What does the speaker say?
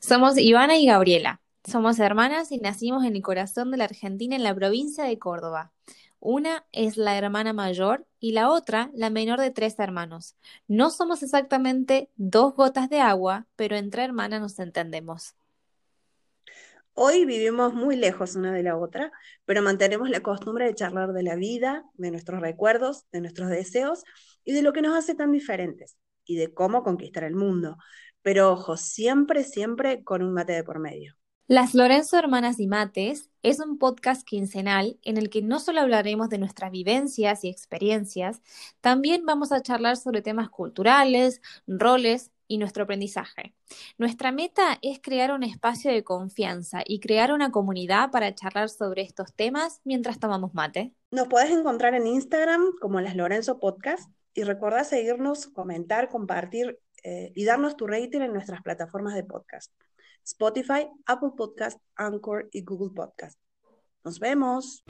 Somos Ivana y Gabriela. Somos hermanas y nacimos en el corazón de la Argentina, en la provincia de Córdoba. Una es la hermana mayor y la otra la menor de tres hermanos. No somos exactamente dos gotas de agua, pero entre hermanas nos entendemos. Hoy vivimos muy lejos una de la otra, pero mantenemos la costumbre de charlar de la vida, de nuestros recuerdos, de nuestros deseos y de lo que nos hace tan diferentes y de cómo conquistar el mundo. Pero ojo, siempre, siempre con un mate de por medio. Las Lorenzo Hermanas y Mates es un podcast quincenal en el que no solo hablaremos de nuestras vivencias y experiencias, también vamos a charlar sobre temas culturales, roles y nuestro aprendizaje. Nuestra meta es crear un espacio de confianza y crear una comunidad para charlar sobre estos temas mientras tomamos mate. Nos podés encontrar en Instagram como Las Lorenzo Podcast y recuerda seguirnos, comentar, compartir eh, y darnos tu rating en nuestras plataformas de podcast. Spotify, Apple Podcast, Anchor y Google Podcast. Nos vemos.